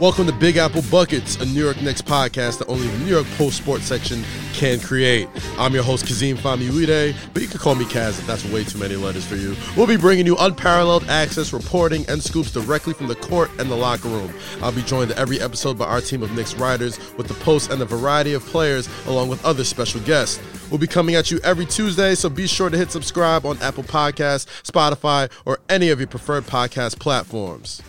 Welcome to Big Apple Buckets, a New York Knicks podcast that only the New York Post Sports section can create. I'm your host, Kazeem Famuyide, but you can call me Kaz if that's way too many letters for you. We'll be bringing you unparalleled access, reporting, and scoops directly from the court and the locker room. I'll be joined every episode by our team of Knicks writers with the post and a variety of players, along with other special guests. We'll be coming at you every Tuesday, so be sure to hit subscribe on Apple Podcasts, Spotify, or any of your preferred podcast platforms.